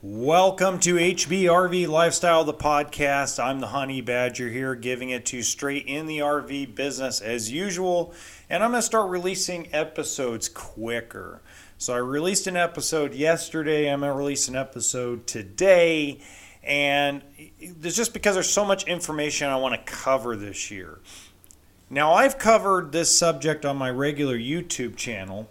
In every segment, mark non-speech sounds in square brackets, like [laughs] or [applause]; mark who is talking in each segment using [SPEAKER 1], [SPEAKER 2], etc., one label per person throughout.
[SPEAKER 1] Welcome to HBRV Lifestyle, the podcast. I'm the Honey Badger here, giving it to straight in the RV business as usual. And I'm going to start releasing episodes quicker. So I released an episode yesterday. I'm going to release an episode today. And it's just because there's so much information I want to cover this year. Now, I've covered this subject on my regular YouTube channel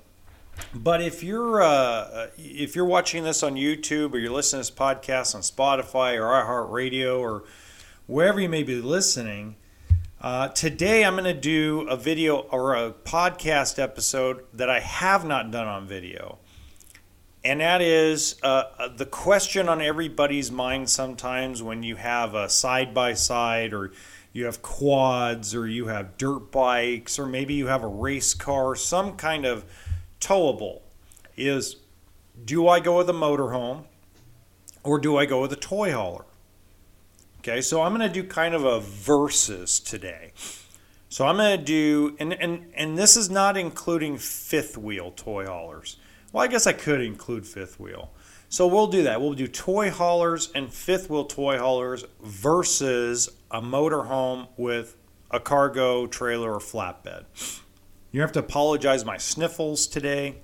[SPEAKER 1] but if you're uh, if you're watching this on YouTube or you're listening to this podcast on Spotify or iHeartRadio or wherever you may be listening, uh, today I'm going to do a video or a podcast episode that I have not done on video. And that is uh, uh the question on everybody's mind sometimes when you have a side by side or you have quads or you have dirt bikes or maybe you have a race car, some kind of towable is do I go with a motorhome or do I go with a toy hauler? Okay, so I'm going to do kind of a versus today. So I'm going to do, and, and, and this is not including fifth wheel toy haulers. Well, I guess I could include fifth wheel. So we'll do that. We'll do toy haulers and fifth wheel toy haulers versus a motorhome with a cargo trailer or flatbed. You have to apologize my sniffles today.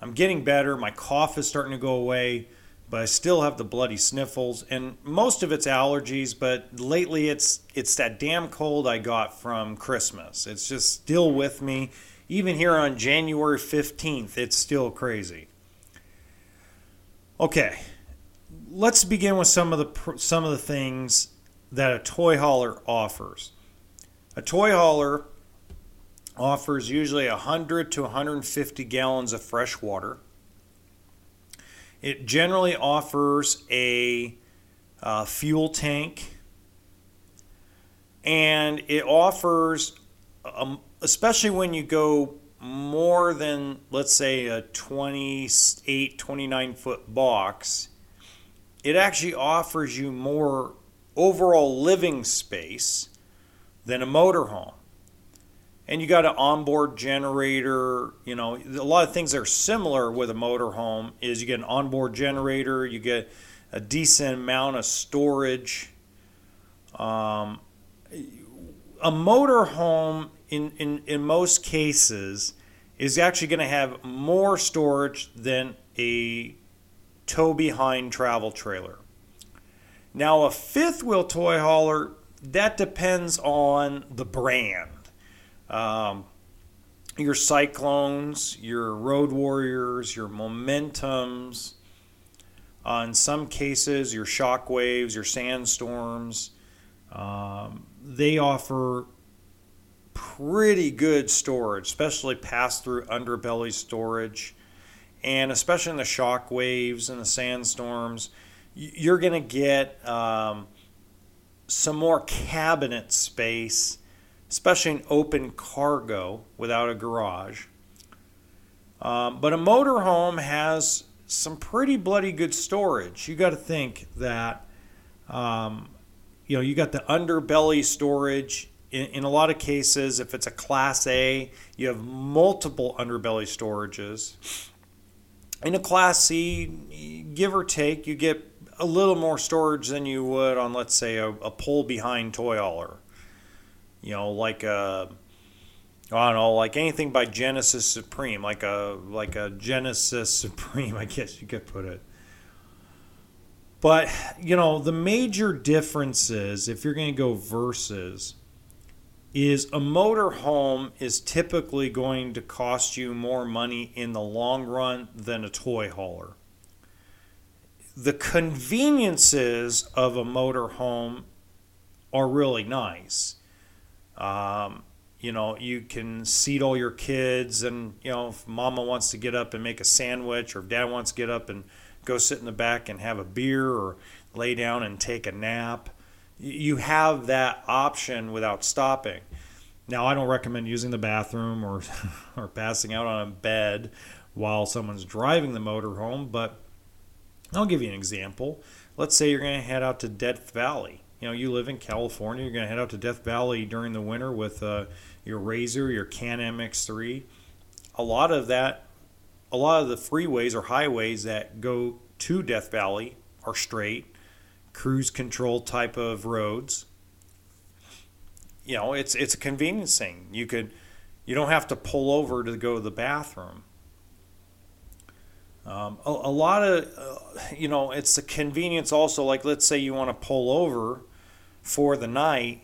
[SPEAKER 1] I'm getting better. My cough is starting to go away, but I still have the bloody sniffles and most of it's allergies, but lately it's it's that damn cold I got from Christmas. It's just still with me. Even here on January 15th, it's still crazy. Okay. Let's begin with some of the some of the things that a toy hauler offers. A toy hauler offers usually 100 to 150 gallons of fresh water. It generally offers a uh, fuel tank and it offers, um, especially when you go more than, let's say, a 28, 29 foot box, it actually offers you more overall living space than a motorhome and you got an onboard generator you know a lot of things that are similar with a motorhome is you get an onboard generator you get a decent amount of storage. Um, a motorhome in, in, in most cases is actually going to have more storage than a tow behind travel trailer. Now a fifth wheel toy hauler that depends on the brand um, your cyclones, your road warriors, your momentums. Uh, in some cases, your shock waves, your sandstorms. Um, they offer pretty good storage, especially pass through underbelly storage. And especially in the shock waves and the sandstorms, you're going to get um, some more cabinet space especially an open cargo without a garage. Um, but a motorhome has some pretty bloody good storage. You got to think that, um, you know, you got the underbelly storage. In, in a lot of cases, if it's a Class A, you have multiple underbelly storages. In a Class C, give or take, you get a little more storage than you would on, let's say, a, a pull behind toy hauler you know, like a I don't know, like anything by Genesis Supreme, like a like a Genesis [laughs] Supreme, I guess you could put it. But you know, the major differences, if you're going to go versus, is a motor home is typically going to cost you more money in the long run than a toy hauler. The conveniences of a motor home are really nice um, you know, you can seat all your kids, and you know, if mama wants to get up and make a sandwich, or if dad wants to get up and go sit in the back and have a beer, or lay down and take a nap, you have that option without stopping. Now, I don't recommend using the bathroom or [laughs] or passing out on a bed while someone's driving the motorhome, but I'll give you an example. Let's say you're going to head out to Death Valley you know, you live in California, you're going to head out to Death Valley during the winter with uh, your RZR, your Can-Am X3. A lot of that, a lot of the freeways or highways that go to Death Valley are straight, cruise control type of roads. You know, it's it's a convenience thing. You could you don't have to pull over to go to the bathroom. Um, a, a, lot of, uh, you know, it's the convenience also. Like, let's say you want to pull over for the night,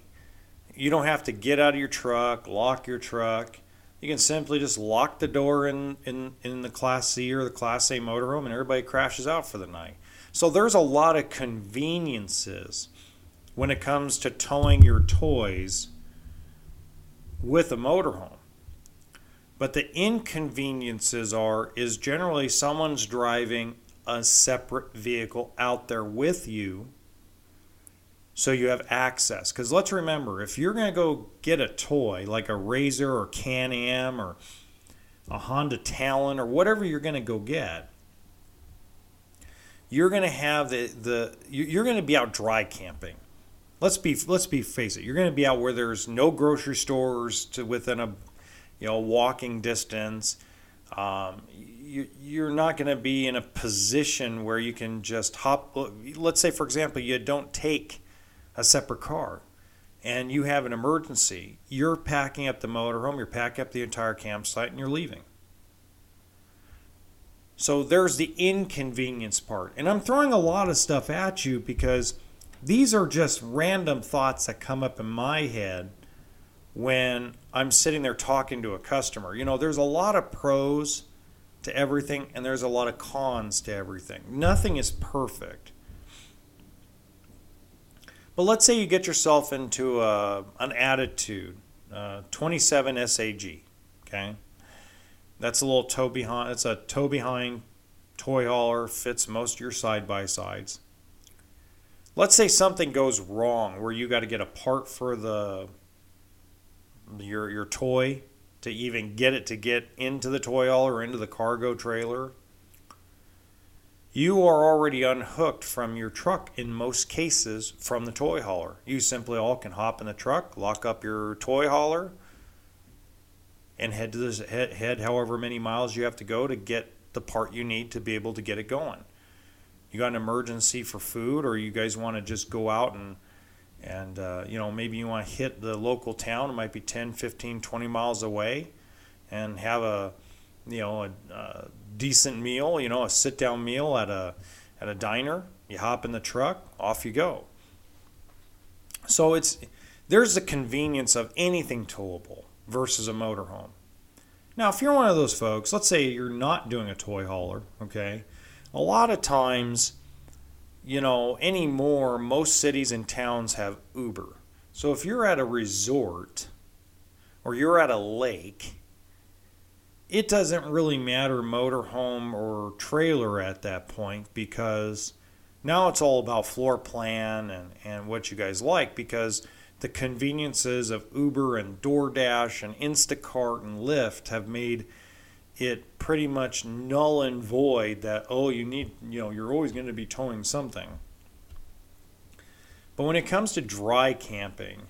[SPEAKER 1] you don't have to get out of your truck, lock your truck. You can simply just lock the door in, in, in the Class C or the Class A motorhome, and everybody crashes out for the night. So there's a lot of conveniences when it comes to towing your toys with a motorhome. But the inconveniences are is generally someone's driving a separate vehicle out there with you so you have access. Because let's remember, if you're going to go get a toy like a RZR or Can Am or a Honda Talon or whatever you're going to go get, you're going to have the, the you're going to be out dry camping. Let's be let's be face it. You're going to be out where there's no grocery stores to within a you know, walking distance. Um, you, you're not going to be in a position where you can just hop. Let's say, for example, you don't take a separate car and you have an emergency. You're packing up the motorhome, you're packing up the entire campsite, and you're leaving. So there's the inconvenience part. And I'm throwing a lot of stuff at you because these are just random thoughts that come up in my head when I'm sitting there talking to a customer. You know, there's a lot of pros to everything and there's a lot of cons to everything. Nothing is perfect. But let's say you get yourself into a, an attitude, uh, 27 SAG, okay? That's a little tow behind, it's a tow behind toy hauler, fits most of your side by sides. Let's say something goes wrong where you got to get a part for the your your toy to even get it to get into the toy hauler or into the cargo trailer. You are already unhooked from your truck in most cases from the toy hauler. You simply all can hop in the truck, lock up your toy hauler, and head to this head, head however many miles you have to go to get the part you need to be able to get it going. You got an emergency for food, or you guys want to just go out and and uh, you know maybe you want to hit the local town it might be 10 15 20 miles away and have a you know a, a decent meal you know a sit down meal at a at a diner. You hop in the truck off you go. So it's there's the convenience of anything towable versus a motorhome. Now if you're one of those folks let's say you're not doing a toy hauler okay? A lot of times you know, anymore, most cities and towns have Uber. So if you're at a resort or you're at a lake, it doesn't really matter motorhome or trailer at that point because now it's all about floor plan and, and what you guys like because the conveniences of Uber and DoorDash and Instacart and Lyft have made – it pretty much null and void that oh you need you know you're always going to be towing something. But when it comes to dry camping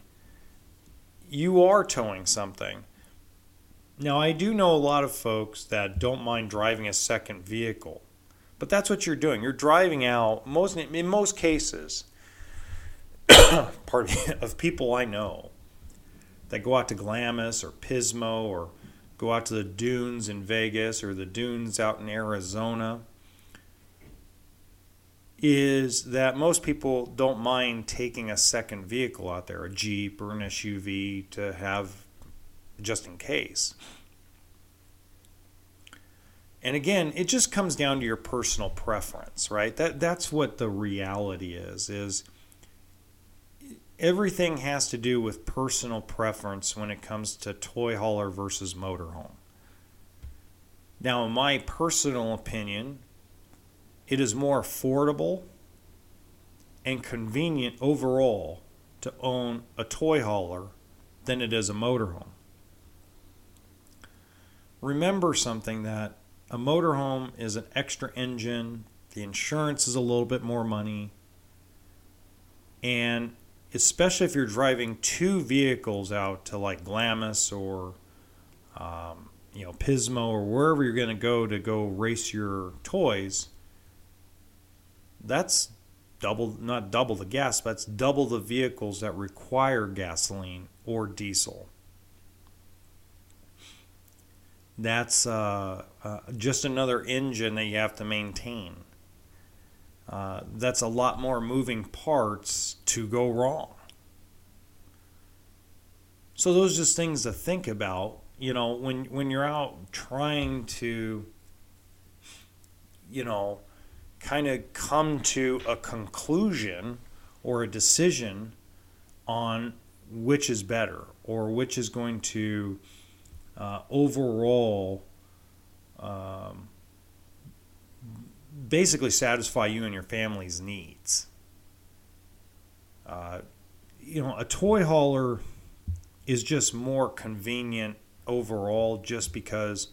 [SPEAKER 1] you are towing something. Now i do know a lot of folks that don't mind driving a second vehicle but that's what you're doing. You're driving out most in most cases [coughs] me, of people i know that go out to glamis or pismo or go out to the dunes in Vegas or the dunes out in Arizona is that most people don't mind taking a second vehicle out there, a Jeep or an SUV, to have just in case. And again, it just comes down to your personal preference, right? That that's what the reality is is everything has to do with personal preference when it comes to toy hauler versus motorhome. Now, in my personal opinion, it is more affordable and convenient overall to own a toy hauler than it is a motorhome. Remember something that a motorhome is an extra engine, the insurance is a little bit more money, and especially if you're driving two vehicles out to like Glamis or um, you know, Pismo or wherever you're going to go to go race your toys, that's double, not double the gas, but it's double the vehicles that require gasoline or diesel. That's uh, uh, just another engine that you have to maintain. Uh, that's a lot more moving parts to go wrong. So those are just things to think about. You know, when when you're out trying to, you know, kind of come to a conclusion or a decision on which is better or which is going to uh, overall basically satisfy you and your family's needs. Uh, you know, a toy hauler is just more convenient overall just because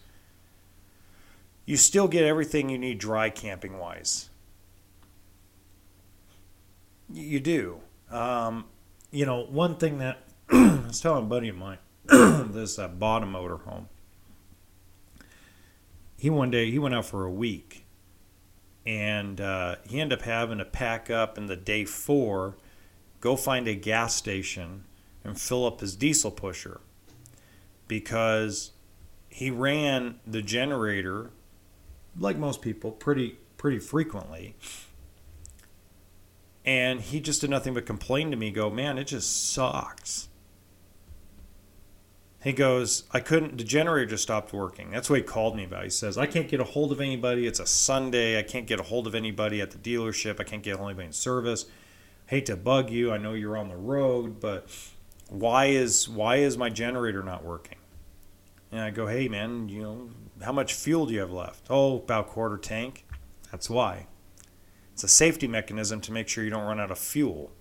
[SPEAKER 1] you still get everything you need dry camping wise. You do. Um, you know, one thing that [clears throat] I was telling a buddy of mine, [clears throat] this uh, bottom motor home. He one day he went out for a week, and uh, he ended up having to pack up in the day four, go find a gas station, and fill up his diesel pusher, because he ran the generator, like most people, pretty pretty frequently. And he just did nothing but complain to me, go, man, it just sucks he goes, I couldn't, the generator just stopped working. That's what he called me about. He says, I can't get a hold of anybody. It's a Sunday. I can't get a hold of anybody at the dealership. I can't get hold of anybody in service. Hate to bug you. I know you're on the road, but why is why is my generator not working? And I go, hey man, you know, how much fuel do you have left? Oh, about quarter tank. That's why. It's a safety mechanism to make sure you don't run out of fuel.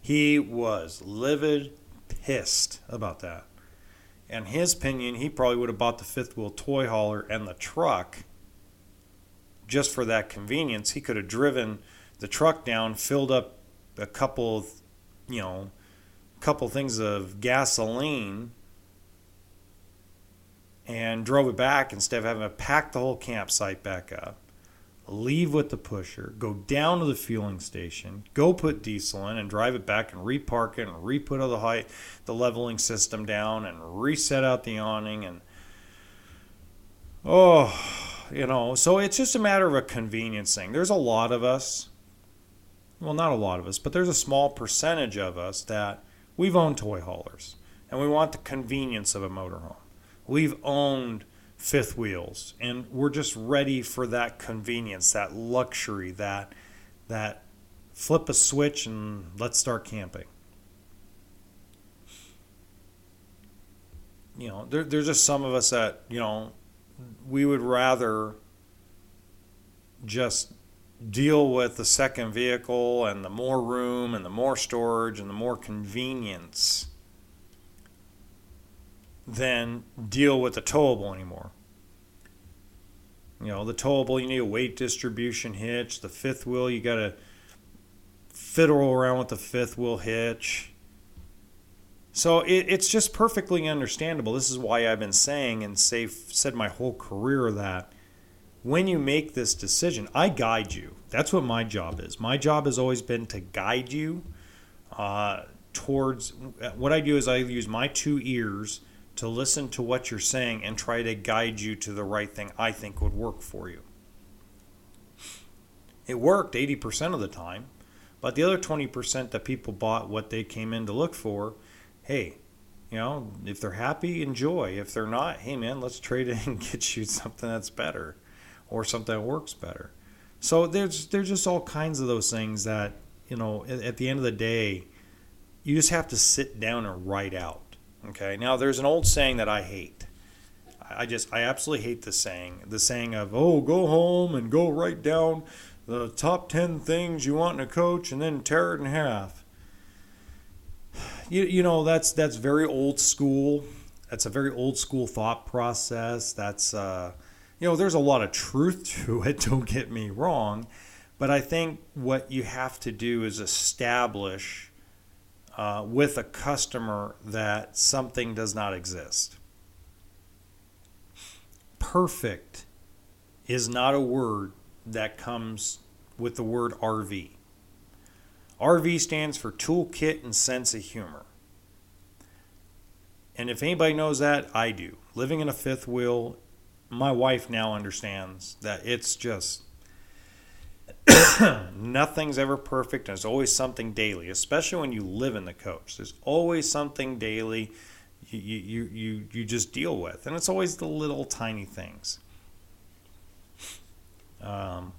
[SPEAKER 1] He was livid pissed about that. In his opinion, he probably would have bought the fifth wheel toy hauler and the truck just for that convenience. He could have driven the truck down, filled up a couple of, you know, couple things of gasoline and drove it back instead of having to pack the whole campsite back up leave with the pusher, go down to the fueling station, go put diesel in and drive it back and repark it and re-put the height, the leveling system down and reset out the awning and oh, you know, so it's just a matter of a convenience thing. There's a lot of us, well, not a lot of us, but there's a small percentage of us that we've owned toy haulers and we want the convenience of a motorhome. We've owned fifth wheels. And we're just ready for that convenience that luxury that that flip a switch and let's start camping. You know there, there's just some of us that you know we would rather just deal with the second vehicle and the more room and the more storage and the more convenience than deal with the towable anymore. You know, the towable, you need a weight distribution hitch. The fifth wheel, you got to fiddle around with the fifth wheel hitch. So it, it's just perfectly understandable. This is why I've been saying and say, said my whole career that when you make this decision, I guide you. That's what my job is. My job has always been to guide you uh, towards what I do is I use my two ears to listen to what you're saying and try to guide you to the right thing I think would work for you. It worked 80% of the time, but the other 20% that people bought what they came in to look for, hey, you know, if they're happy, enjoy. If they're not, hey man, let's trade it [laughs] and get you something that's better or something that works better. So there's there's just all kinds of those things that, you know, at, at the end of the day, you just have to sit down and write out Okay. Now there's an old saying that I hate. I just I absolutely hate the saying. The saying of oh go home and go write down the top ten things you want in a coach and then tear it in half. You, you know that's that's very old school. That's a very old school thought process. That's uh, you know there's a lot of truth [laughs] to it. Don't get me wrong, but I think what you have to do is establish uh, with a customer that something does not exist. perfect is not a word that comes with the word RV. RV stands for toolkit and sense of humor. And if anybody knows that, I do. Living in a fifth wheel, my wife now understands that it's just nothing's ever perfect and there's always something daily, especially when you live in the coach. There's always something daily you, you, you, you just deal with. And it's always the little tiny things. Um,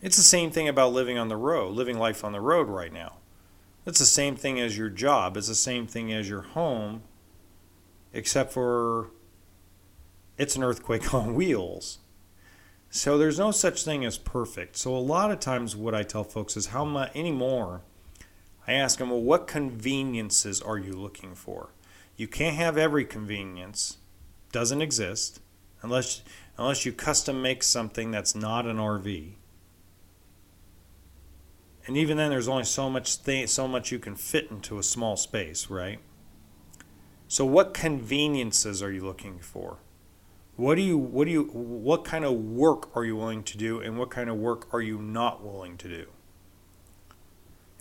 [SPEAKER 1] it's the same thing about living on the road, living life on the road right now. It's the same thing as your job. It's the same thing as your home, except for it's an earthquake [laughs] on wheels. So there's no such thing as perfect. So a lot of times, what I tell folks is how much anymore. I ask them, well, what conveniences are you looking for? You can't have every convenience. Doesn't exist unless unless you custom make something that's not an RV. And even then, there's only so much th- so much you can fit into a small space, right? So, what conveniences are you looking for? What do you what do you what kind of work are you willing to do, and what kind of work are you not willing to do?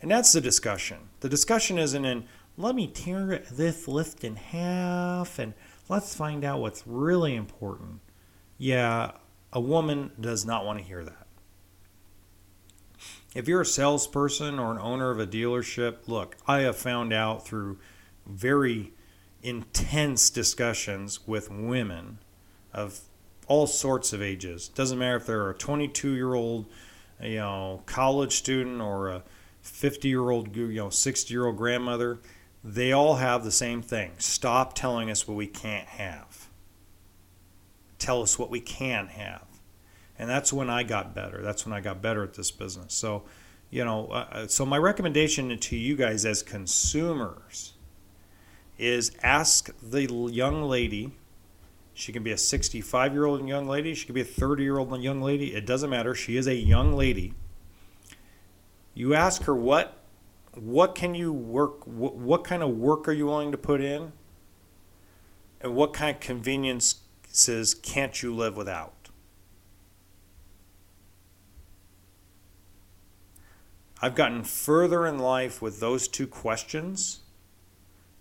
[SPEAKER 1] And that's the discussion. The discussion isn't in let me tear this list in half and let's find out what's really important. Yeah, a woman does not want to hear that. If you're a salesperson or an owner of a dealership, look, I have found out through very intense discussions with women of all sorts of ages. Doesn't matter if they're a 22 year old, you know, college student or a 50 year old, you know, 60 year old grandmother. They all have the same thing. Stop telling us what we can't have. Tell us what we can have and that's when I got better. That's when I got better at this business. So, you know, uh, uh, so my recommendation to you guys as consumers is ask the young lady. She can be a 65 year old young lady. She can be a 30 year old young lady. It doesn't matter. She is a young lady. You ask her what what can you work what, what kind of work are you willing to put in and what kind of conveniences can't you live without I've gotten further in life with those two questions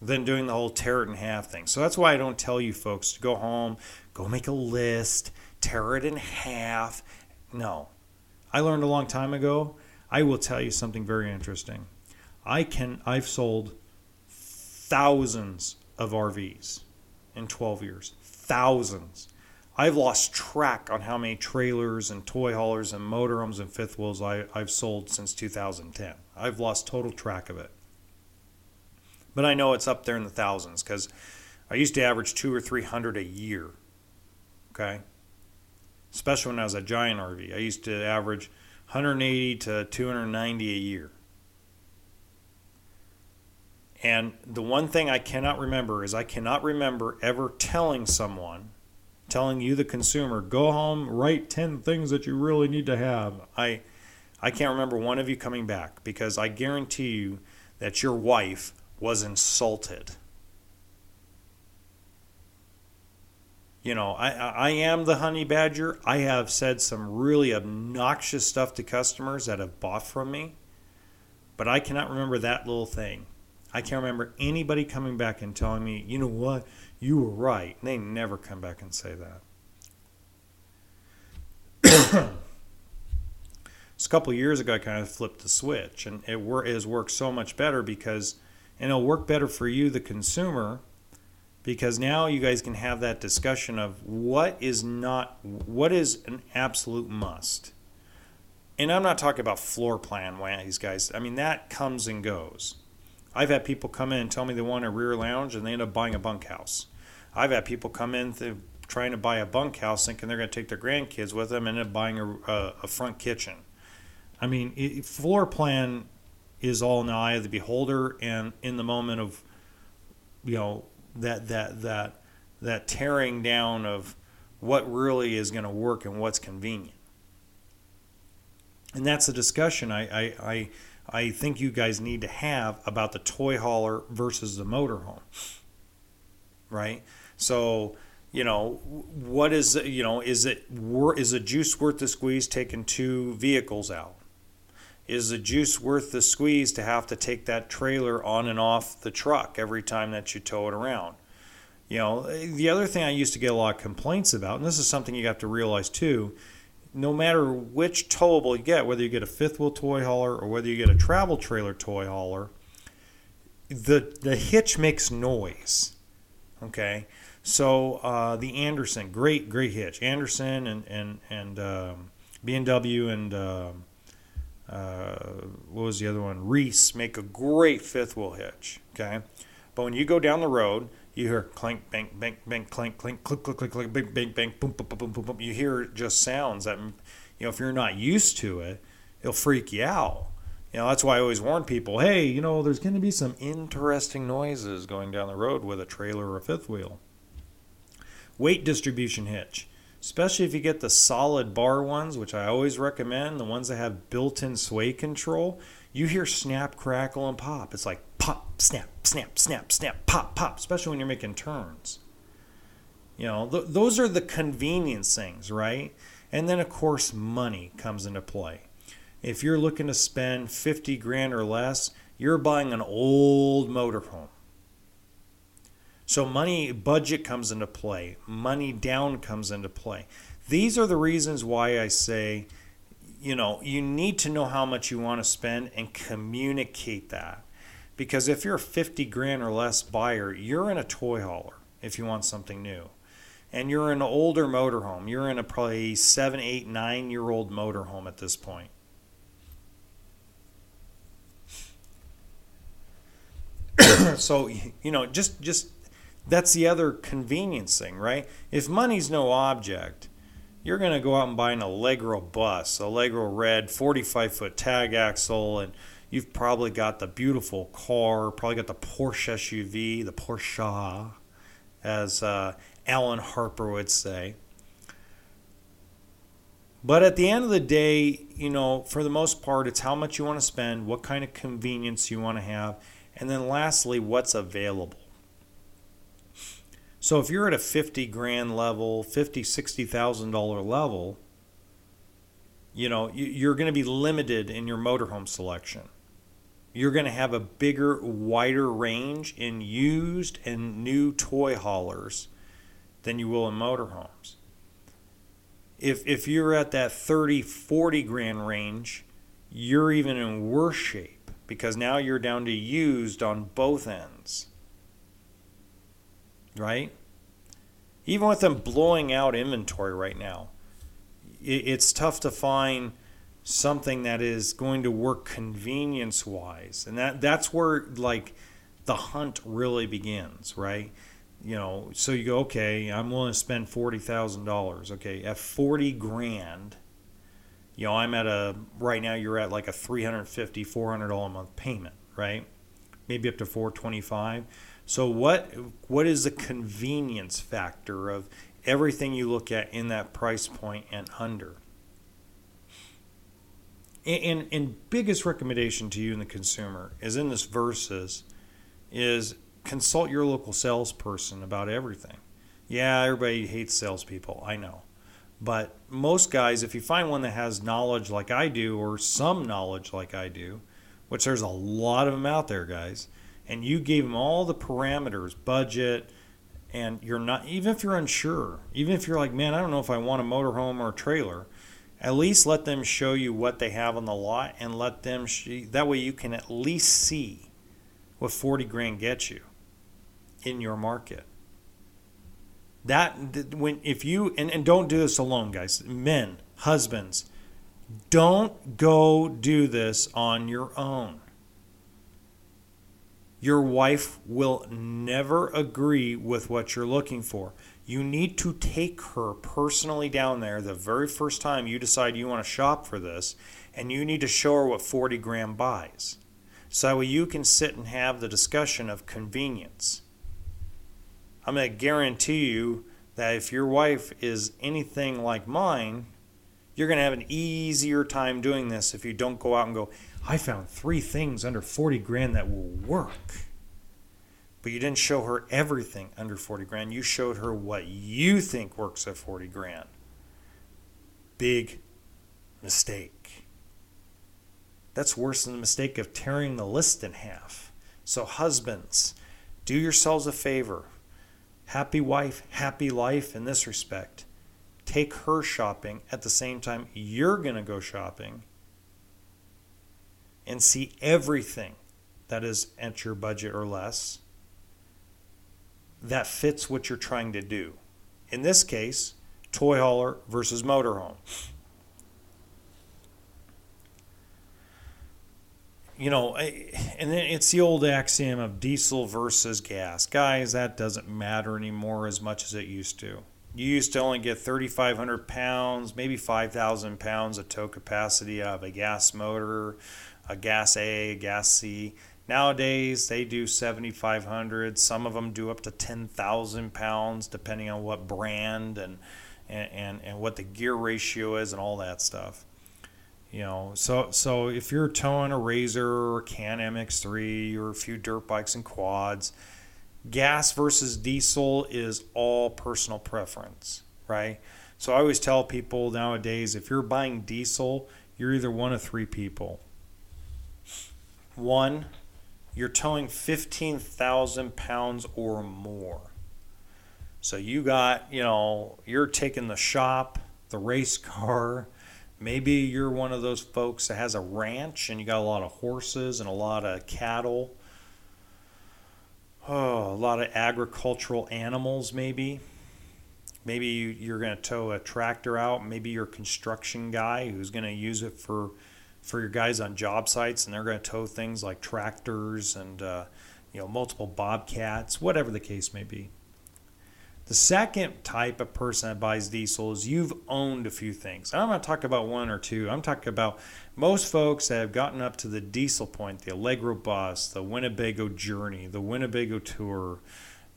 [SPEAKER 1] than doing the whole tear it in half thing. So that's why I don't tell you folks to go home, go make a list, tear it in half. No. I learned a long time ago. I will tell you something very interesting. I can I've sold thousands of RVs in 12 years. Thousands. I've lost track on how many trailers and toy haulers and motorhomes and fifth wheels I, I've sold since 2010. I've lost total track of it. But I know it's up there in the thousands because I used to average two or three hundred a year. Okay? Especially when I was a giant RV. I used to average 180 to 290 a year. And the one thing I cannot remember is I cannot remember ever telling someone telling you the consumer go home write 10 things that you really need to have i i can't remember one of you coming back because i guarantee you that your wife was insulted you know i i am the honey badger i have said some really obnoxious stuff to customers that have bought from me but i cannot remember that little thing i can't remember anybody coming back and telling me you know what you were right. They never come back and say that. It's a couple years ago, I kind of flipped the switch, and it, wor- it has worked so much better because, and it'll work better for you, the consumer, because now you guys can have that discussion of what is not, what is an absolute must. And I'm not talking about floor plan these guys. I mean, that comes and goes. I've had people come in and tell me they want a rear lounge and they end up buying a bunkhouse. I've had people come in th- trying to buy a bunkhouse thinking they're going to take their grandkids with them and end up buying a, a, a front kitchen. I mean, it, floor plan is all in the eye of the beholder and in the moment of, you know, that, that, that, that tearing down of what really is going to work and what's convenient. And that's a discussion I, I, I, I think you guys need to have about the toy hauler versus the motorhome right? So you know, what is you know is it is a juice worth the squeeze taking two vehicles out? Is the juice worth the squeeze to have to take that trailer on and off the truck every time that you tow it around? You know, the other thing I used to get a lot of complaints about, and this is something you have to realize too, no matter which towable you get, whether you get a fifth wheel toy hauler or whether you get a travel trailer toy hauler, the the hitch makes noise. Okay, so uh, the Anderson, great great hitch. Anderson and and and um, B&W and uh, what was the other one? Reese make a great fifth wheel hitch. Okay, but when you go down the road, you hear clank, bang, bang, bang, clank, clink, click, click, click, click, bang, bang, bang, boom, boom, boom, boom, boom, boom. You hear just sounds that, you know, if you're not used to it, it'll freak you out. You know, that's why I always warn people, hey, you know, there's going to be some interesting noises going down the road with a trailer or a fifth wheel. Weight distribution hitch, especially if you get the solid bar ones, which I always recommend, the ones that have built in sway control, you hear snap, crackle, and pop. It's like pop, snap, snap, snap, snap, pop, pop, especially when you're making turns. You know, th- those are the convenience things, right? And then, of course, money comes into play. If you're looking to spend 50 grand or less, you're buying an old motorhome. So, money budget comes into play, money down comes into play. These are the reasons why I say, you know, you need to know how much you want to spend and communicate that. Because if you're a 50 grand or less buyer, you're in a toy hauler if you want something new. And you're in an older motorhome. You're in a probably seven, eight, nine year old motorhome at this point. [clears throat] so you know, just just that's the other convenience thing, right? If money's no object, you're going to go out and buy an Allegro bus, Allegro red, 45 foot tag axle, and You've probably got the beautiful car, probably got the Porsche SUV, the Porsche, as uh, Alan Harper would say. But at the end of the day, you know, for the most part, it's how much you want to spend, what kind of convenience you want to have, and then lastly, what's available. So if you're at a 50 grand level, 50, 60,000 dollar level, you know, you're going to be limited in your motorhome selection you're going to have a bigger, wider range in used and new toy haulers than you will in motorhomes. If, if you're at that 30, 40 grand range, you're even in worse shape because now you're down to used on both ends. Right? Even with them blowing out inventory right now, it's tough to find something that is going to work convenience wise and that that's where like the hunt really begins right? You know so you go okay i'm willing to spend $40000 okay at 40 grand you know i'm at a right now you're at like a 350 $400 a month payment right? Maybe up to 425 so what what is the convenience factor of everything you look at in that price point and under and, and biggest recommendation to you and the consumer is in this verses is consult your local salesperson about everything. Yeah, everybody hates salespeople. I know. But most guys, if you find one that has knowledge like I do, or some knowledge like I do, which there's a lot of them out there, guys, and you gave them all the parameters, budget, and you're not, even if you're unsure, even if you're like, man, I don't know if I want a motorhome or a trailer, at least let them show you what they have on the lot and let them sh- that way you can at least see what 40 grand gets you in your market. That when if you and, and don't do this alone guys men husbands don't go do this on your own your wife will never agree with what you're looking for you need to take her personally down there the very first time you decide you want to shop for this, and you need to show her what 40 gram buys. So you can sit and have the discussion of convenience. I'm going to guarantee you that if your wife is anything like mine, you're going to have an easier time doing this if you don't go out and go, I found three things under 40 grand that will work. but you didn't show her everything under 40 grand. You showed her what you think works at 40 grand. Big mistake. That's worse than the mistake of tearing the list in half. So, husbands, do yourselves a favor. Happy wife, happy life in this respect. Take her shopping at the same time you're going to go shopping and see everything that is at your budget or less that fits what you're trying to do. In this case, toy hauler versus motorhome. you know, and then it's the old axiom of diesel versus gas. Guys, that doesn't matter anymore as much as it used to. You used to only get 3,500 pounds, maybe 5,000 pounds of tow capacity out of a gas motor, a gas A, a gas C. Nowadays, they do 7,500. Some of them do up to 10,000 pounds, depending on what brand and, and, and, and what the gear ratio is and all that stuff. You know, so so if you're towing a RZR or a Can-Am X3 or a few dirt bikes and quads, gas versus diesel is all personal preference, right? So I always tell people nowadays if you're buying diesel, you're either one of three people. One, you're towing 15,000 pounds or more. So you got, you know, you're taking the shop, the race [laughs] car, Maybe you're one of those folks that has a ranch and you got a lot of horses and a lot of cattle. Oh, a lot of agricultural animals, maybe. Maybe you're going to tow a tractor out. Maybe you're a construction guy who's going to use it for for your guys on job sites, and they're going to tow things like tractors and uh, you know multiple bobcats, whatever the case may be. The second type of person that buys diesel is you've owned a few things. I'm not talking about one or two. I'm talking about most folks that have gotten up to the diesel point, the Allegro bus, the Winnebago Journey, the Winnebago Tour,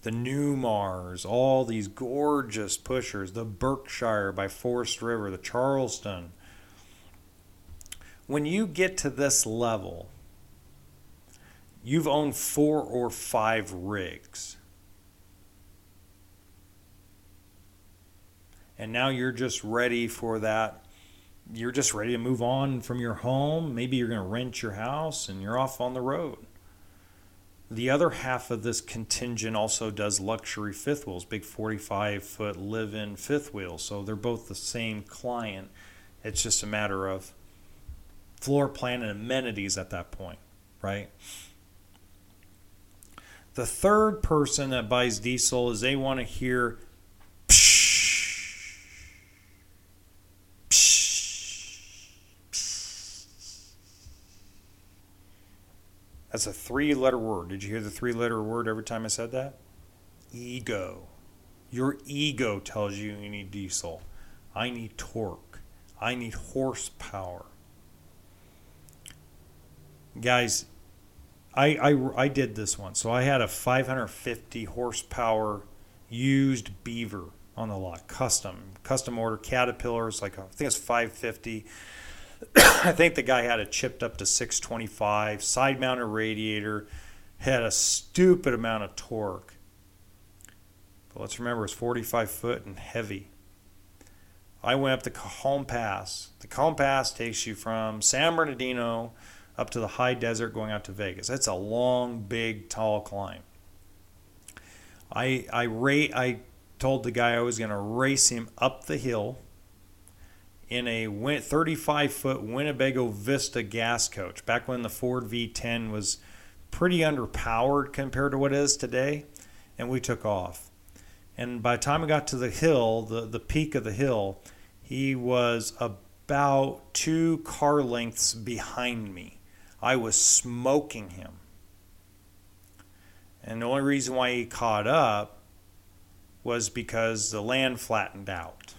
[SPEAKER 1] the New Newmars, all these gorgeous pushers, the Berkshire by Forest River, the Charleston. When you get to this level, you've owned four or five rigs. And now you're just ready for that. You're just ready to move on from your home. Maybe you're going to rent your house and you're off on the road. The other half of this contingent also does luxury fifth wheels big 45 foot live-in fifth wheels. So they're both the same client. It's just a matter of floor plan and amenities at that point right the third person that buys diesel is they want to hear That's a three letter word. Did you hear the three letter word every time I said that? Ego. Your ego tells you you need diesel. I need torque. I need horsepower. Guys, I, I, I did this one. So I had a 550 horsepower used Beaver on the lot, custom, custom order Caterpillars, like I think it's 550 [coughs] I think the guy had it chipped up to 625, side mounted radiator, had a stupid amount of torque. But let's remember it's 45 foot and heavy. I went up the Cajon Pass. The Cajon Pass takes you from San Bernardino up to the high desert going out to Vegas. That's a long, big, tall climb. I I rate I told the guy I was going to race him up the hill in a 35 foot Winnebago Vista gas coach back when the Ford V10 was pretty underpowered compared to what it is today. And we took off. And by the time we got to the hill, the, the peak of the hill, he was about two car lengths behind me. I was smoking him. And the only reason why he caught up was because the land flattened out.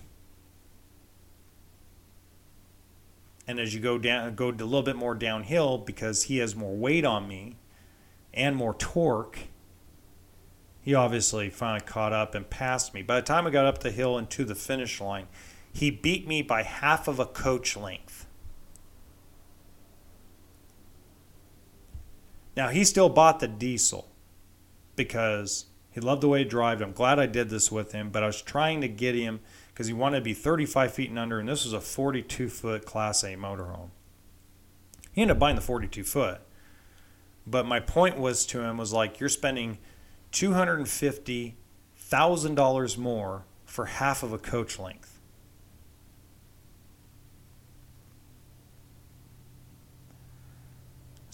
[SPEAKER 1] and as you go down go a little bit more downhill because he has more weight on me and more torque he obviously finally caught up and passed me by the time i got up the hill and to the finish line he beat me by half of a coach length now he still bought the diesel because he loved the way he drove. I'm glad I did this with him, but I was trying to get him because he wanted to be 35 feet and under, and this was a 42 foot Class A motorhome. He ended up buying the 42 foot, but my point was to him was like, you're spending $250,000 more for half of a coach length.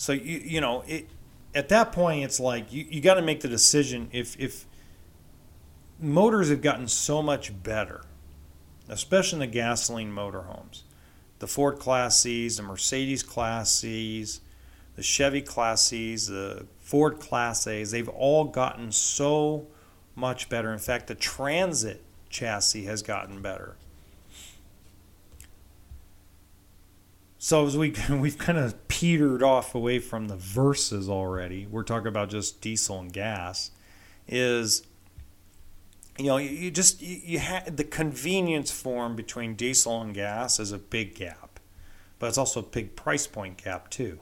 [SPEAKER 1] So you you know it at that point it's like you, you got to make the decision if if motors have gotten so much better, especially in the gasoline motorhomes, the Ford Class C's, the Mercedes Class C's, the Chevy Class C's, the Ford Class A's, they've all gotten so much better. In fact, the Transit chassis has gotten better. So as we [laughs] we've kind of petered off away from the verses already. We're talking about just diesel and gas. Is you know you just you, you have the convenience form between diesel and gas is a big gap, but it's also a big price point gap too.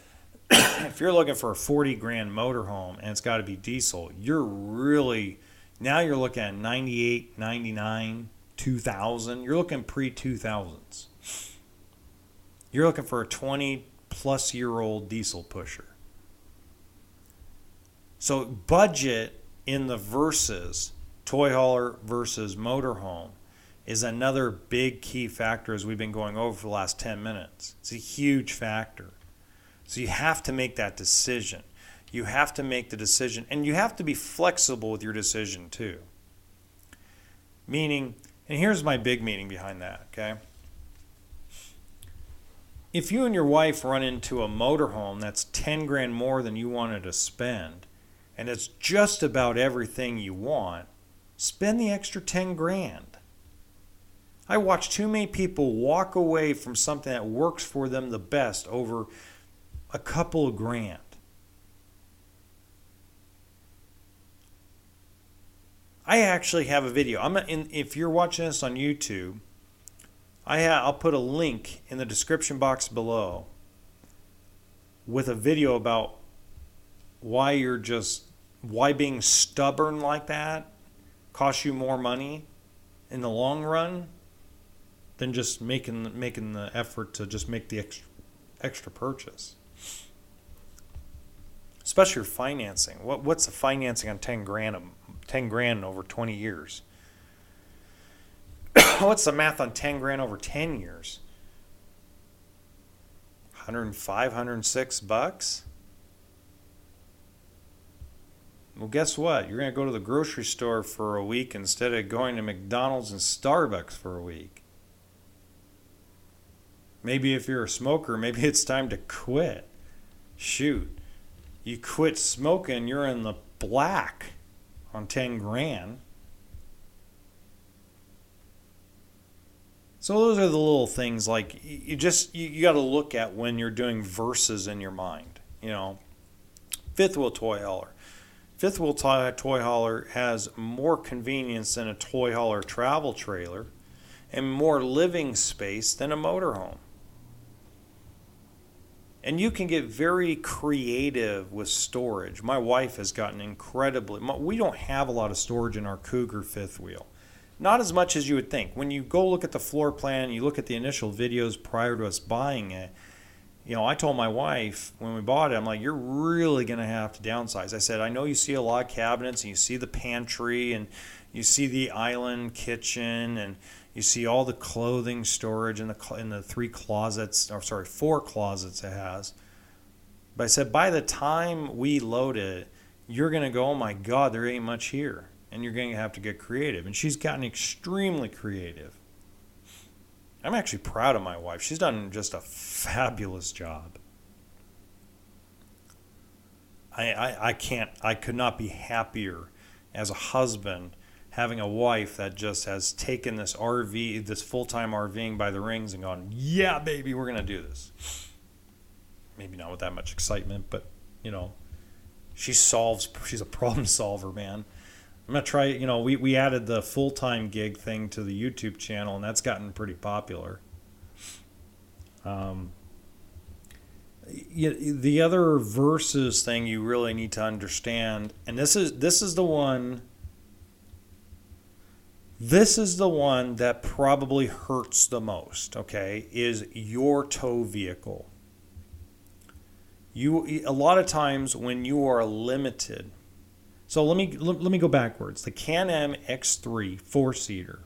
[SPEAKER 1] [clears throat] if you're looking for a 40 grand motorhome and it's got to be diesel, you're really now you're looking at 98, 99, 2000. You're looking pre 2000s. You're looking for a 20 plus year old diesel pusher. So, budget in the versus toy hauler versus motorhome is another big key factor as we've been going over for the last 10 minutes. It's a huge factor. So, you have to make that decision. You have to make the decision, and you have to be flexible with your decision too. Meaning, and here's my big meaning behind that, okay? If you and your wife run into a motorhome that's 10 grand more than you wanted to spend and it's just about everything you want spend the extra 10 grand. I watch too many people walk away from something that works for them the best over a couple of grand. I actually have a video. I'm in, if you're watching this on youtube I ha- I'll put a link in the description box below with a video about why you're just why being stubborn like that costs you more money in the long run than just making making the effort to just make the extra, extra purchase. Especially your financing. What what's the financing on 10 grand 10 grand over 20 years? [coughs] what's the math on 10 grand over 10 years? 105, 106 bucks? Well, guess what? You're going to go to the grocery store for a week instead of going to McDonald's and Starbucks for a week. Maybe if you're a smoker, [laughs] maybe it's time to quit. Shoot. You quit smoking, you're in the black on 10 grand. So those are the little things like you just you, you got to look at when you're doing verses in your mind. You know, fifth wheel toy hauler. Fifth wheel toy, toy hauler has more convenience than a toy hauler travel trailer and more living space than a motorhome. And you can get very creative with storage. My wife has gotten incredibly. We don't have a lot of storage in our Cougar fifth wheel. Not as much as you would think. When you go look at the floor plan, you look at the initial videos prior to us buying it. You know, I told my wife when we bought it, I'm like, you're really going to have to downsize. I said, I know you see a lot of cabinets and you see the pantry and you see the island kitchen and you see all the clothing storage in the in the three closets or sorry four closets it has but i said by the time we load it you're going to go oh my god there ain't much here and you're going to have to get creative. And she's gotten extremely creative. I'm actually proud of my wife. She's done just a fabulous job. I, I, I can't, I could not be happier as a husband having a wife that just has taken this RV, this full time RVing by the rings and gone, yeah, baby, we're going to do this. Maybe not with that much excitement, but, you know, she solves, she's a problem [laughs] solver, man. I'm gonna try. You know, we we added the full time gig thing to the YouTube channel, and that's gotten pretty popular. Um, the other versus thing you really need to understand, and this is this is the one. This is the one that probably hurts the most. Okay, is your tow vehicle. You a lot of times when you are limited. So let me let, let me go backwards. The Can-Am X3 four seater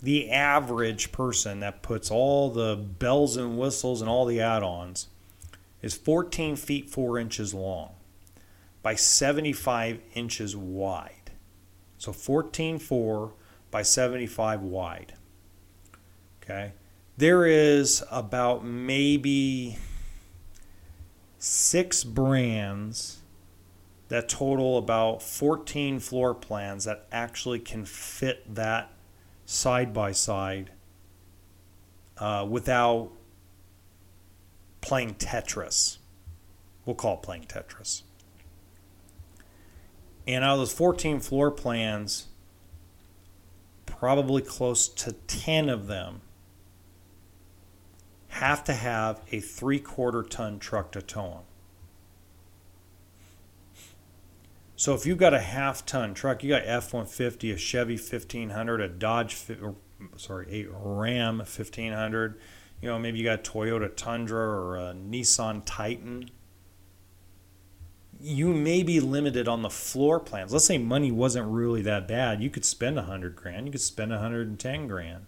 [SPEAKER 1] the average person that puts all the bells and whistles and all the add ons is 14 feet 4 inches long by 75 inches wide. So 14.4 by 75 wide. Okay. There is about maybe six brands that total about 14 floor plans that actually can fit that side by side uh, without playing Tetris. We'll call it playing Tetris. And out of those 14 floor plans, probably close to 10 of them have to have a three quarter ton truck to tow them. So if you've got a half ton truck, you got F 150, a Chevy 1500, a Dodge, sorry, a Ram 1500, you know, maybe you got Toyota Tundra or a Nissan Titan. You may be limited on the floor plans. Let's say money wasn't really that bad. You could spend a hundred grand. You could spend a hundred and ten grand.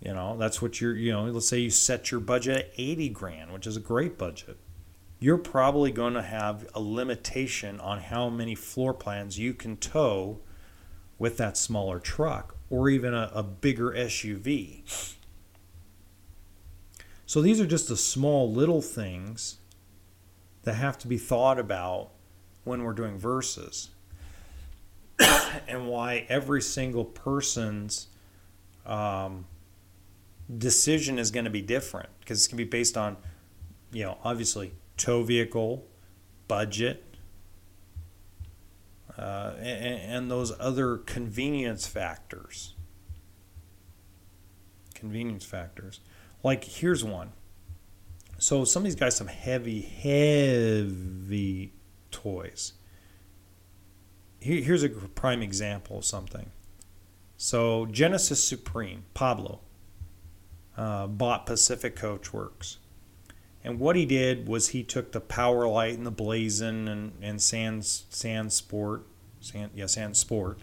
[SPEAKER 1] You know, that's what you're. You know, let's say you set your budget at eighty grand, which is a great budget you're probably going to have a limitation on how many floor plans you can tow with that smaller truck or even a, a bigger SUV. So these are just the small little things that have to be thought about when we're doing verses [coughs] and why every single person's um, decision is going to be different because it's going to be based on you know obviously tow vehicle, budget, uh, and, and those other convenience factors. Convenience factors. Like, here's one. So, some of these guys, some heavy, heavy toys. Here's a prime example of something. So, Genesis Supreme, Pablo, uh, bought Pacific Coachworks. And what he did was he took the PowerLite and the Blazen and, and Sand, Sand Sport, Sand, yeah, Sand Sport,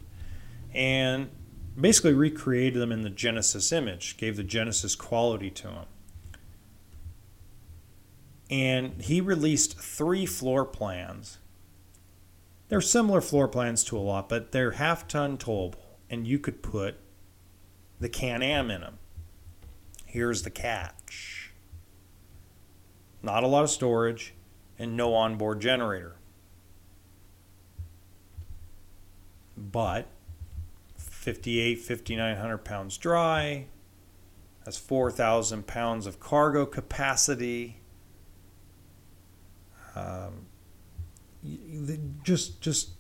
[SPEAKER 1] and basically recreated them in the Genesis image, gave the Genesis quality to them. And he released three floor plans. They're similar floor plans to a lot, but they're half ton towable, and you could put the Can Am in them. Here's the catch not a lot of storage, and no onboard generator. But 58, 5,900 pounds dry, that's 4,000 pounds of cargo capacity. Um, just, just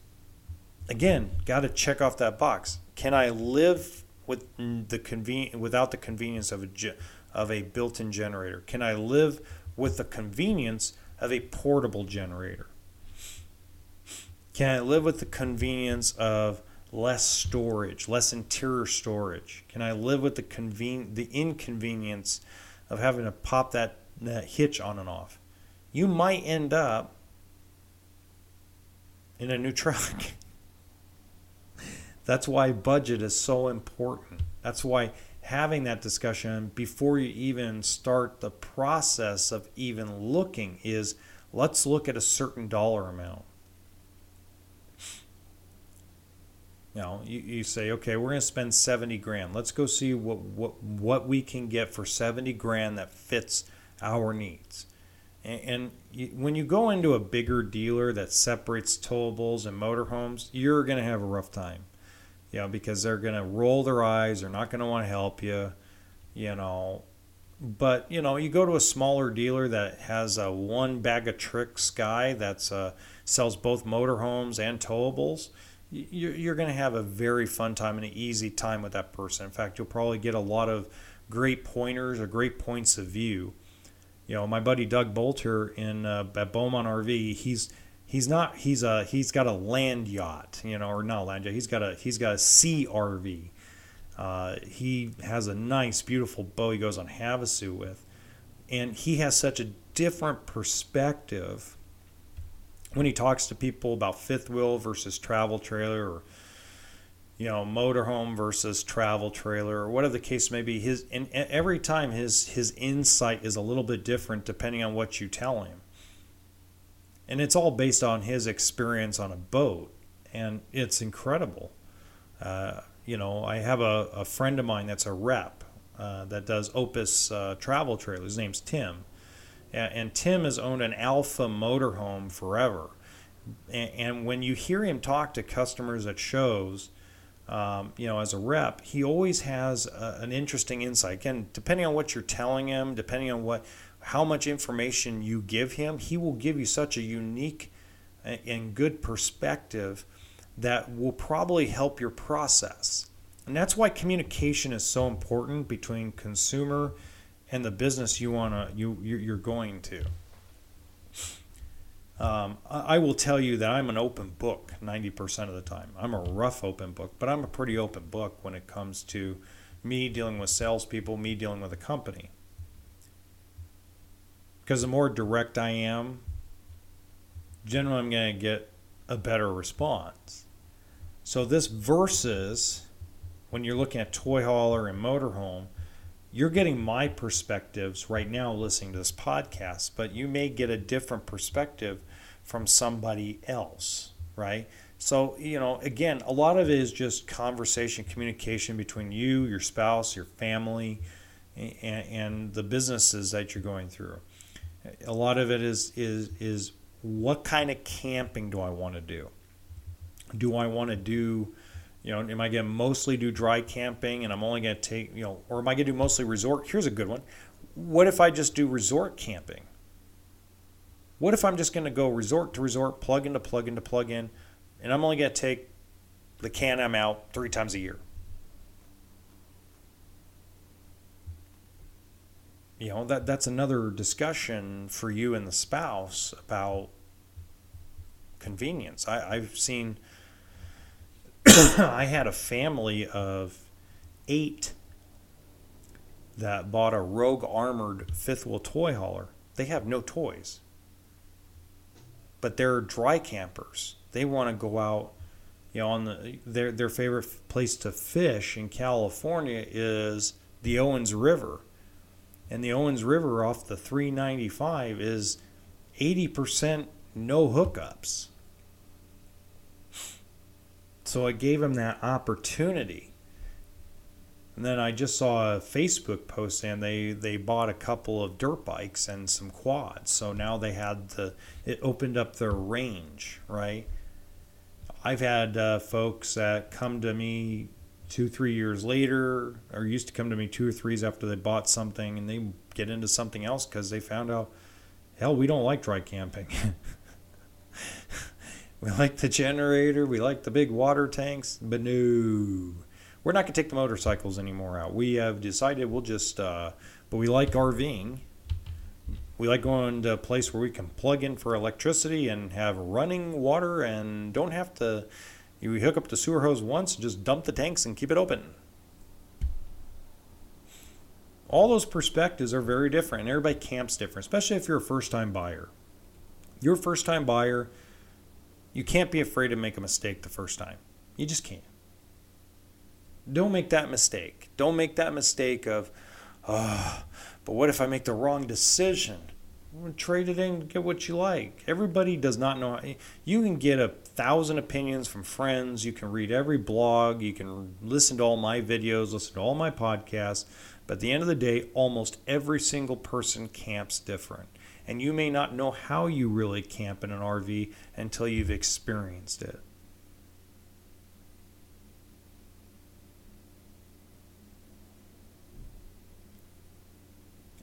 [SPEAKER 1] again, got to check off that box. Can I live with the conven- without the convenience of a of a built-in generator? Can I live with the convenience of a portable generator? Can I live with the convenience of less storage, less interior storage? Can I live with the conven- the inconvenience of having to pop that, that hitch on and off? You might end up in a new [laughs] truck. That's why budget is so important. That's why having that discussion before you even start the process of even looking is let's look at a certain dollar amount. Know, you, you say, okay, we're going to spend 70 grand. Let's go see what, what, what we can get for 70 grand that fits our needs. And, and you, when you go into a bigger dealer that separates towables and motorhomes, you're going to have a rough time you know, because they're going to roll their eyes. They're not going to want to help you, you know. But, you know, you go to a smaller dealer that has a one bag of tricks guy that uh, sells both motorhomes and towables. You're going to have a very fun time and an easy time with that person. In fact, you'll probably get a lot of great pointers or great points of view. you know, my buddy Doug Bolter in uh, at Beaumont RV, he's he's not he's a he's got a land yacht, you know, or not a land yacht. He's got a he's got a sea RV. Uh, he has a nice, beautiful boat he goes on Havasu with, and he has such a different perspective when he talks to people about fifth wheel versus travel trailer or you know motorhome versus travel trailer or whatever the case may be his and every time his his insight is a little bit different depending on what you tell him and it's all based on his experience on a boat and it's incredible. Uh, you know i have a, a friend of mine that's a rep uh, that does opus uh, travel trailer his name's tim. And, and tim has owned an Alfa motorhome forever. And, and when you hear him talk to customers at shows um, you know, as a rep, he always has a, an interesting insight. Again, depending on what you're telling him, depending on what, how much information you give him, he will give you such a unique and good perspective that will probably help your process. And that's why communication is so important between consumer and the business you want to you you're going to. Um, I will tell you that I'm an open book 90% of the time. I'm a rough open book, but I'm a pretty open book when it comes to me dealing with salespeople, me dealing with a company. Because the more direct I am, generally I'm going to get a better response. So this versus when you're looking at toy hauler and motorhome, you're getting my perspectives right now listening to this podcast, but you may get a different perspective from somebody else, right? So, you know, again, a lot of it is just conversation, communication between you, your spouse, your family, and, and the businesses that you're going through. A lot of it is is is what kind of camping do I want to do? Do I want to do, you know, am I going to mostly do dry camping and I'm only going to take, you know, or am I going to do mostly resort? Here's a good one. What if I just do resort camping? What if I'm just going to go resort to resort, plug into plug into plug in, and I'm only going to take the Can-Am out three times a year? You know, that, that's another discussion for you and the spouse about convenience. I, I've seen, [coughs] I had a family of eight that bought a Rogue Armored fifth wheel toy hauler. They have no toys but they're dry campers. They want to go out, you know, on the their their favorite place to fish in California is the Owens River. And the Owens River off the 395 is 80% no hookups. So it gave him that opportunity. And then I just saw a Facebook post and they, they bought a couple of dirt bikes and some quads. So now they had the, it opened up their range, right? I've had uh, folks that come to me two, three years later, or used to come to me two or threes after they bought something and they get into something else because they found out, hell, we don't like dry camping. [laughs] we like the generator, we like the big water tanks, but no we're not going to take the motorcycles anymore out. We have decided we'll just, uh, but we like RVing. We like going to a place where we can plug in for electricity and have running water and don't have to. You hook up the sewer hose once, just dump the tanks and keep it open. All those perspectives are very different. Everybody camps different, especially if you're a first time buyer. You're a first time buyer, you can't be afraid to make a mistake the first time. You just can't don't make that mistake. Don't make that mistake of, oh, but what if I make the wrong decision? trade it in, get what you like. Everybody does not know. You can get a thousand opinions from friends. You can read every blog. You can listen to all my videos, listen to all my podcasts. But at the end of the day, almost every single person camps different. And you may not know how you really camp in an RV until you've experienced it.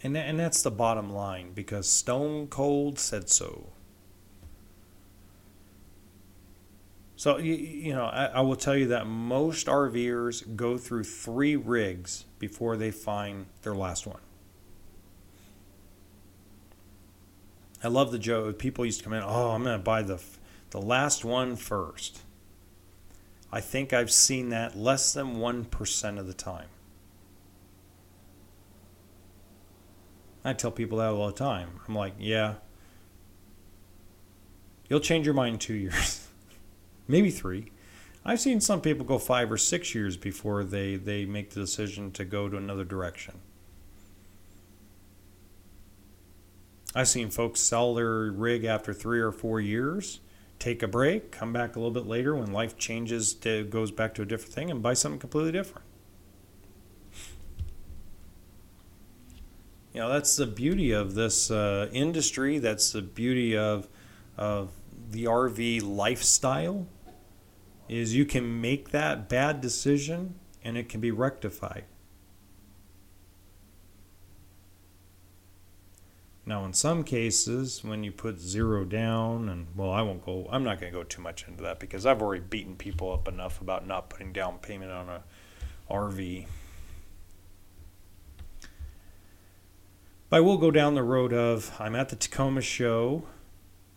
[SPEAKER 1] And, and that's the bottom line because Stone Cold said so. So, you, you know, I, I will tell you that most RVers go through three rigs before they find their last one. I love the joke. People used to come in, oh, I'm going to buy the the last one first. I think I've seen that less than 1% of the time. I tell people that all the time. I'm like, yeah, you'll change your mind in two years, [laughs] maybe three. I've seen some people go five or six years before they, they make the decision to go to another direction. I've seen folks sell their rig after three or four years, take a break, come back a little bit later when life changes, to, goes back to a different thing, and buy something completely different. You know, that's the beauty of this uh, industry. That's the beauty of, of the RV lifestyle is you can make that bad decision and it can be rectified. Now, in some cases, when you put zero down, and well, I won't go, I'm not going to go too much into that because I've already beaten people up enough about not putting down payment on a RV. But I will go down the road of I'm at the Tacoma show.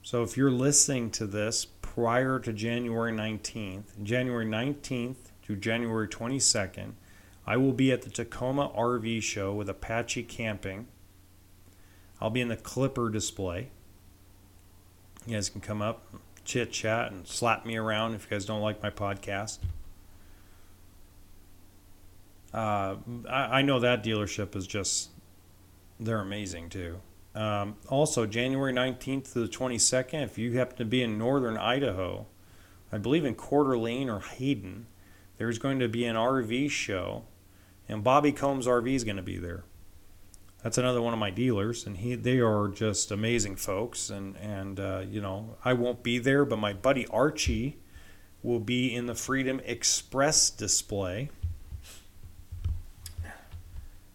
[SPEAKER 1] So if you're listening to this prior to January 19th, January 19th to January 22nd, I will be at the Tacoma RV show with Apache Camping. I'll be in the Clipper display. You guys can come up, chit chat, and slap me around if you guys don't like my podcast. Uh, I, I know that dealership is just, they're amazing too. Um, also, January 19th to the 22nd, if you happen to be in northern Idaho, I believe in Coeur d'Alene or Hayden, there's going to be an RV show, and Bobby Combs RV is going to be there. That's another one of my dealers, and he they are just amazing folks. And and uh, you know I won't be there, but my buddy Archie will be in the Freedom Express display. You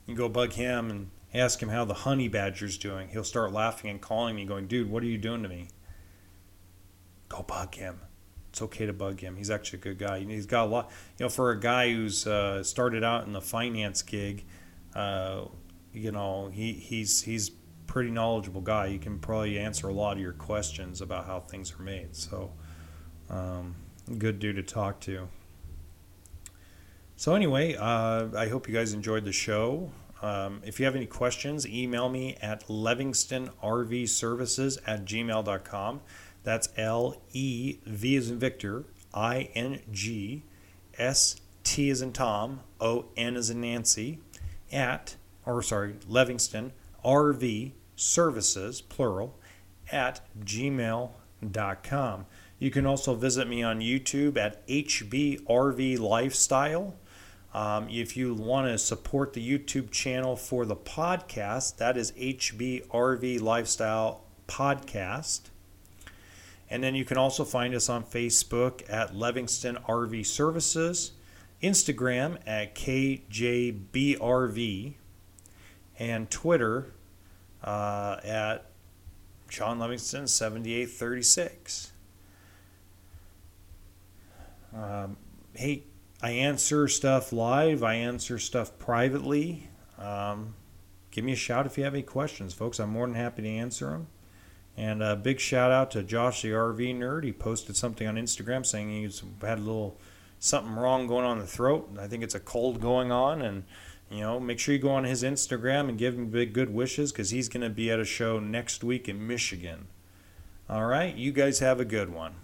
[SPEAKER 1] can go bug him and ask him how the honey badger's doing. He'll start laughing and calling me, going, "Dude, what are you doing to me?" Go bug him. It's okay to bug him. He's actually a good guy. He's got a lot. You know, for a guy who's uh, started out in the finance gig, uh, you know, he he's he's pretty knowledgeable guy. He can probably answer a lot of your questions about how things are made. So, um, good dude to talk to. So anyway, uh, I hope you guys enjoyed the show. Um, if you have any questions, email me at levingstonrvservices at gmail.com. That's L E V as in Victor, I N G S T as in Tom, O N as in Nancy, at, or sorry, Levingston RV Services, plural, at gmail.com. You can also visit me on YouTube at HBRV Lifestyle. Um, if you want to support the YouTube channel for the podcast, that is HBRV Lifestyle Podcast. And then you can also find us on Facebook at Levingston RV Services, Instagram at KJBRV, and Twitter uh, at John Levingston 7836. Um, hey, I answer stuff live. I answer stuff privately. Um, give me a shout if you have any questions, folks. I'm more than happy to answer them. And a big shout out to Josh, the RV nerd. He posted something on Instagram saying he's had a little something wrong going on in the throat. I think it's a cold going on. And, you know, make sure you go on his Instagram and give him big good wishes because he's going to be at a show next week in Michigan. All right. You guys have a good one.